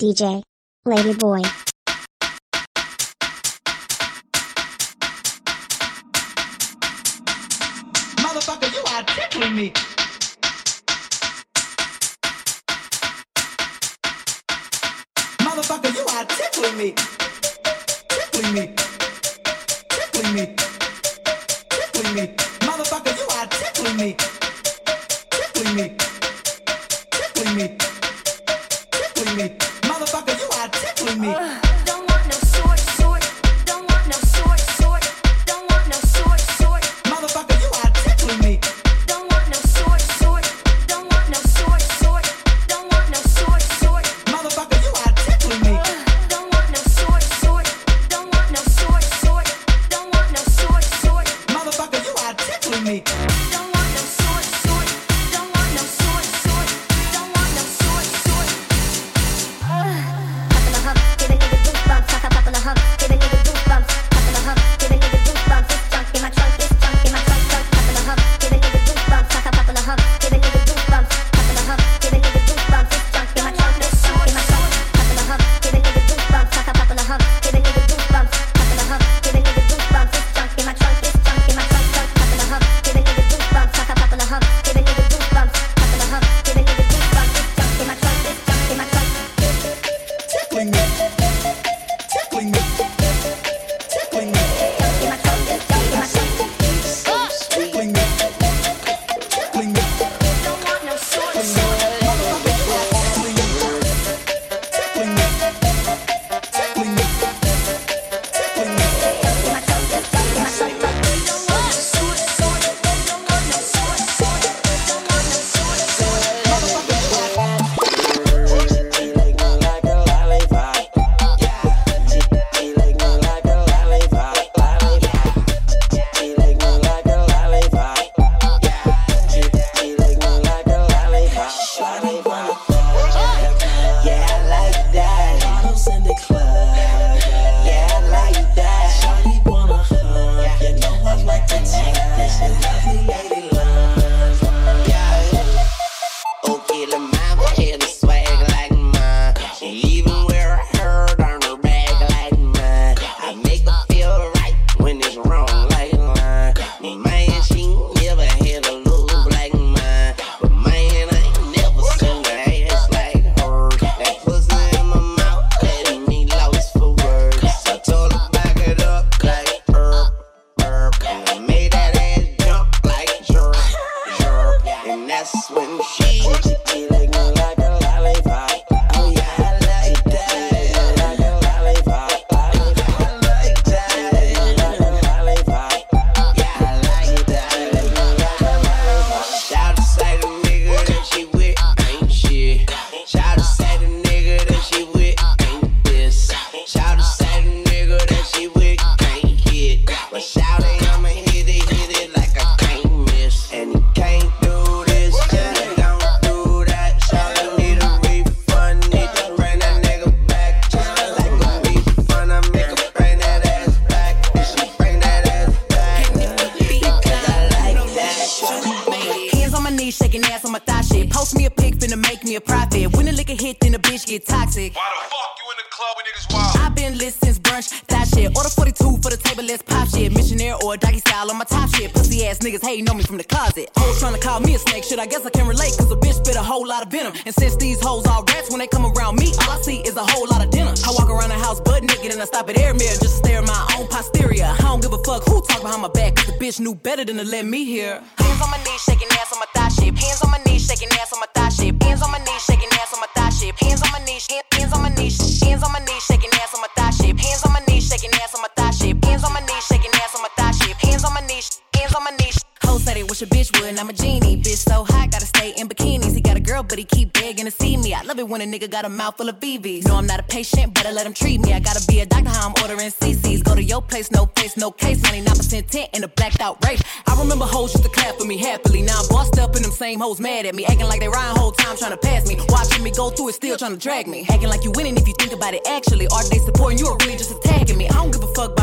DJ. Ladyboi. Motherfucker, you are tickling me. Motherfucker, you are tickling me. Are get toxic. Why the fuck you in the club when niggas wild? I've been lit since brunch, that shit. Order 42 for the table, let's pop shit. Missionaire or doggy style on my top shit. Pussy ass niggas hating on me from the closet. Hoes trying to call me a snake, shit. I guess I can relate, cause a bitch spit a whole lot of venom. And since these hoes all rats, when they come around me, all I see is a whole lot of dinner. I walk around the house butt naked and I stop at air mirror just to stare at my own posterior. I don't give a fuck who talk behind my back, cause the bitch knew better than to let me hear. Hands on my knees, shaking ass on my thigh shit. Hands on my knees, shaking ass on my thigh shit. Hands on my knees, shaking ass on my thigh shit. Hands on my knees, hands on my knees, hands on my knees, shaking ass on my thigh shit. Hands on my knees, shaking ass on my thigh shit. Hands on my knees, shaking ass on my thigh shit. Hands on my knees, hands on my knees. Hoes said they wish a bitch would, and I'm a genie. Bitch so hot, but he keep begging to see me. I love it when a nigga got a mouth full of BBs. No, I'm not a patient, better let him treat me. I gotta be a doctor, how I'm ordering CCs. Go to your place, no face, no case. 99% tent in a blacked out race. I remember hoes used to clap for me happily. Now I'm bossed up and them same hoes mad at me. Acting like they riding whole time trying to pass me. Watching me go through it, still trying to drag me. Acting like you winning if you think about it actually. Are they supporting you or really just attacking me? I don't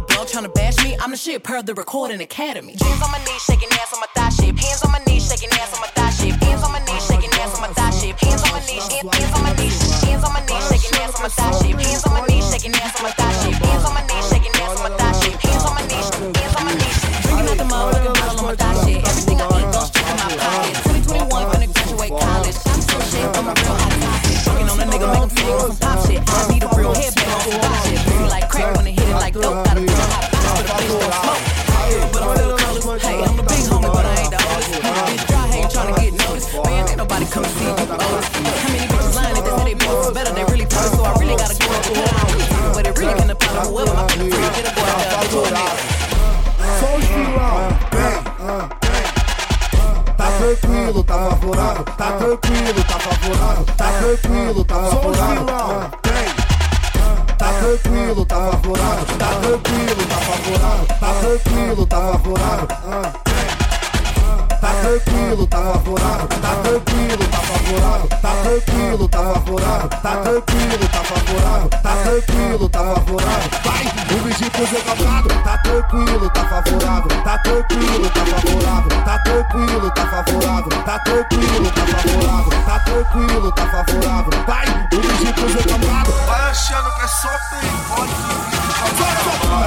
the block trying to bash me. I'm the shit per the recording academy. Hands on my knees, shaking ass on my thigh shape. Hands on my knees, shaking ass on my thigh shape. Hands on my knees, shaking ass on my thigh shape. Hands on my knees, hands on my knees, hands on my knees, shaking ass on my thigh shape. Hands on my knees, shaking ass on my thigh shape. Tranquilo, tá favorável, tá tranquilo, tá favorável, tá tranquilo, tá favorável. Tá tranquilo, tá favorável, tá tranquilo, tá favorável, tá tranquilo, tá favorável. Tá tranquilo, tá favorável, tá tranquilo, tá favorável, tá tranquilo, tá favorável, tá tranquilo, tá favorável, tá tranquilo, tá favorável. Vai, o Vigito recalcado, tá tranquilo, tá favorável, tá tranquilo, tá favorável, tá tranquilo, tá favorável, tá tranquilo, tá favorável, tá tranquilo, tá favorável. Vai, o Vigito recalcado. Vai achando que é só vive Tá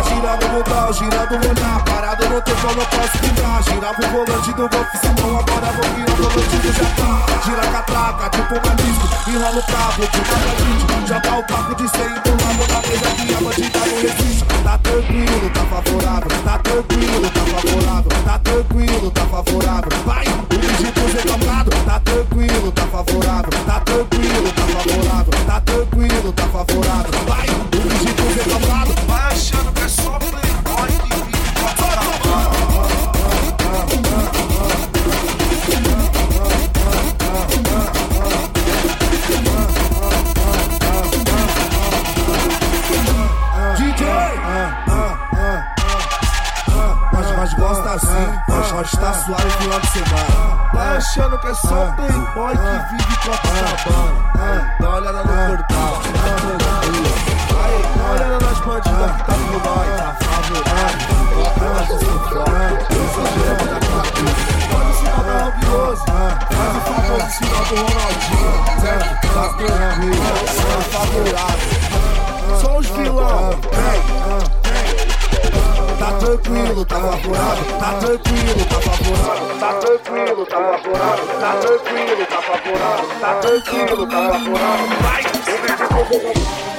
girando o botão, girando olhar Parado no tempo, eu não posso ficar Girava o volante do golfe, mão Agora vou virar o volante do tá Gira a catraca, tipo uma disco Enrola o cabo, tipo Já tá o papo de ser empurrado Na mesa que a bandida não resiste que é só playboy que vive Copacabana. Favorável, tá tranquilo, tá favorável, tá tranquilo, tá favorável, tá tranquilo, tá favorável, tá tranquilo, tá favorável. Vai!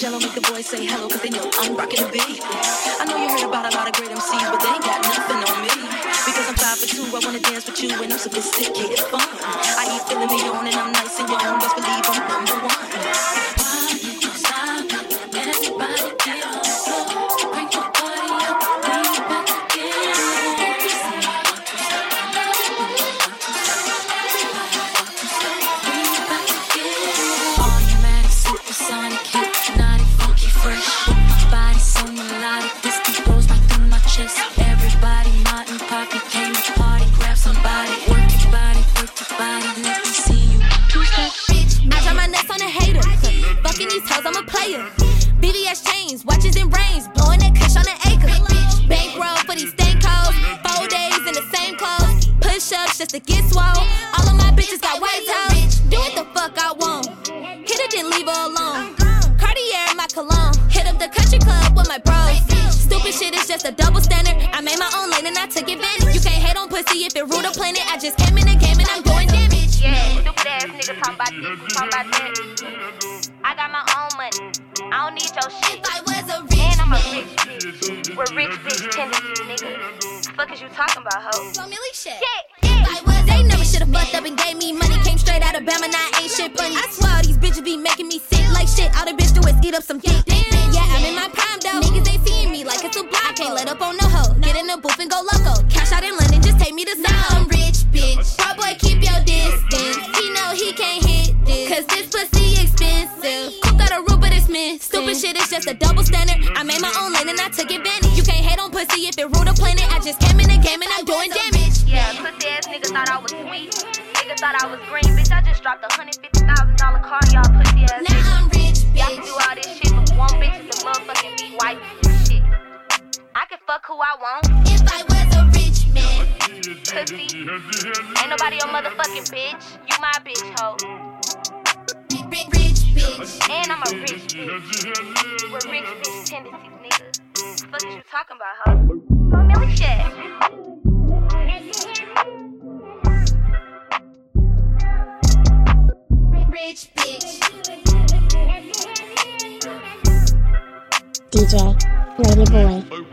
Jello, make the boys say hello, cause they know I'm rocking the beat. I know you heard about a lot of great MCs, but they ain't got nothing on me. Because I'm five for two, I wanna dance with you, and I'm sophisticated just to get swole. All of my bitches got white toes. Do what the fuck I want. Hit her, then leave her alone. Uh-huh. Cartier in my cologne. Hit up the country club with my bros. Stupid shit is just a double standard. I made my own lane and I took advantage. You can't hate on pussy if it rule the planet. I just came in the game and I'm doing damage. Yeah, stupid ass nigga talking about this, talking about that. I got my own money. I don't need your shit. If I was a rich And I'm a rich bitch. With rich bitch tendencies, nigga. Fuck is you talking about, hoe? So Millie shit. Shit, should've fucked up and gave me money. Came straight out of Bama, now I ain't shit funny. I swear all these bitches be making me sick like shit. All the bitch do is eat up some dick. Yeah, I'm in my prime though. Niggas ain't seeing me like it's a block. I can't let up on no hoe. Get in the booth and go loco. Cash out in London, just take me to Now I'm rich, bitch. Bro, boy, keep your distance. He know he can't hit this. Cause this pussy expensive. Cook got a root, but it's missing. Stupid shit is just a double standard. I made my own lane and I took advantage. You can't hate on pussy if it rule the planet. I just came in the game and I'm doing damage. Yeah, nigga thought I was sweet. Nigga thought I was green, bitch. I just dropped a hundred fifty thousand dollar car, y'all pussy ass Now. I'm rich, bitch. Y'all can do all this shit, but one bitch is a motherfucking be white shit. I can fuck who I want, If I was a rich man. pussy. Ain't nobody your motherfucking bitch. You my bitch, hoe. Rich, rich bitch. And I'm a rich bitch. With rich bitch tendencies, nigga. Fuck is you talking about, hoe? Millie shit. Rich bitch. DJ, Ladyboi.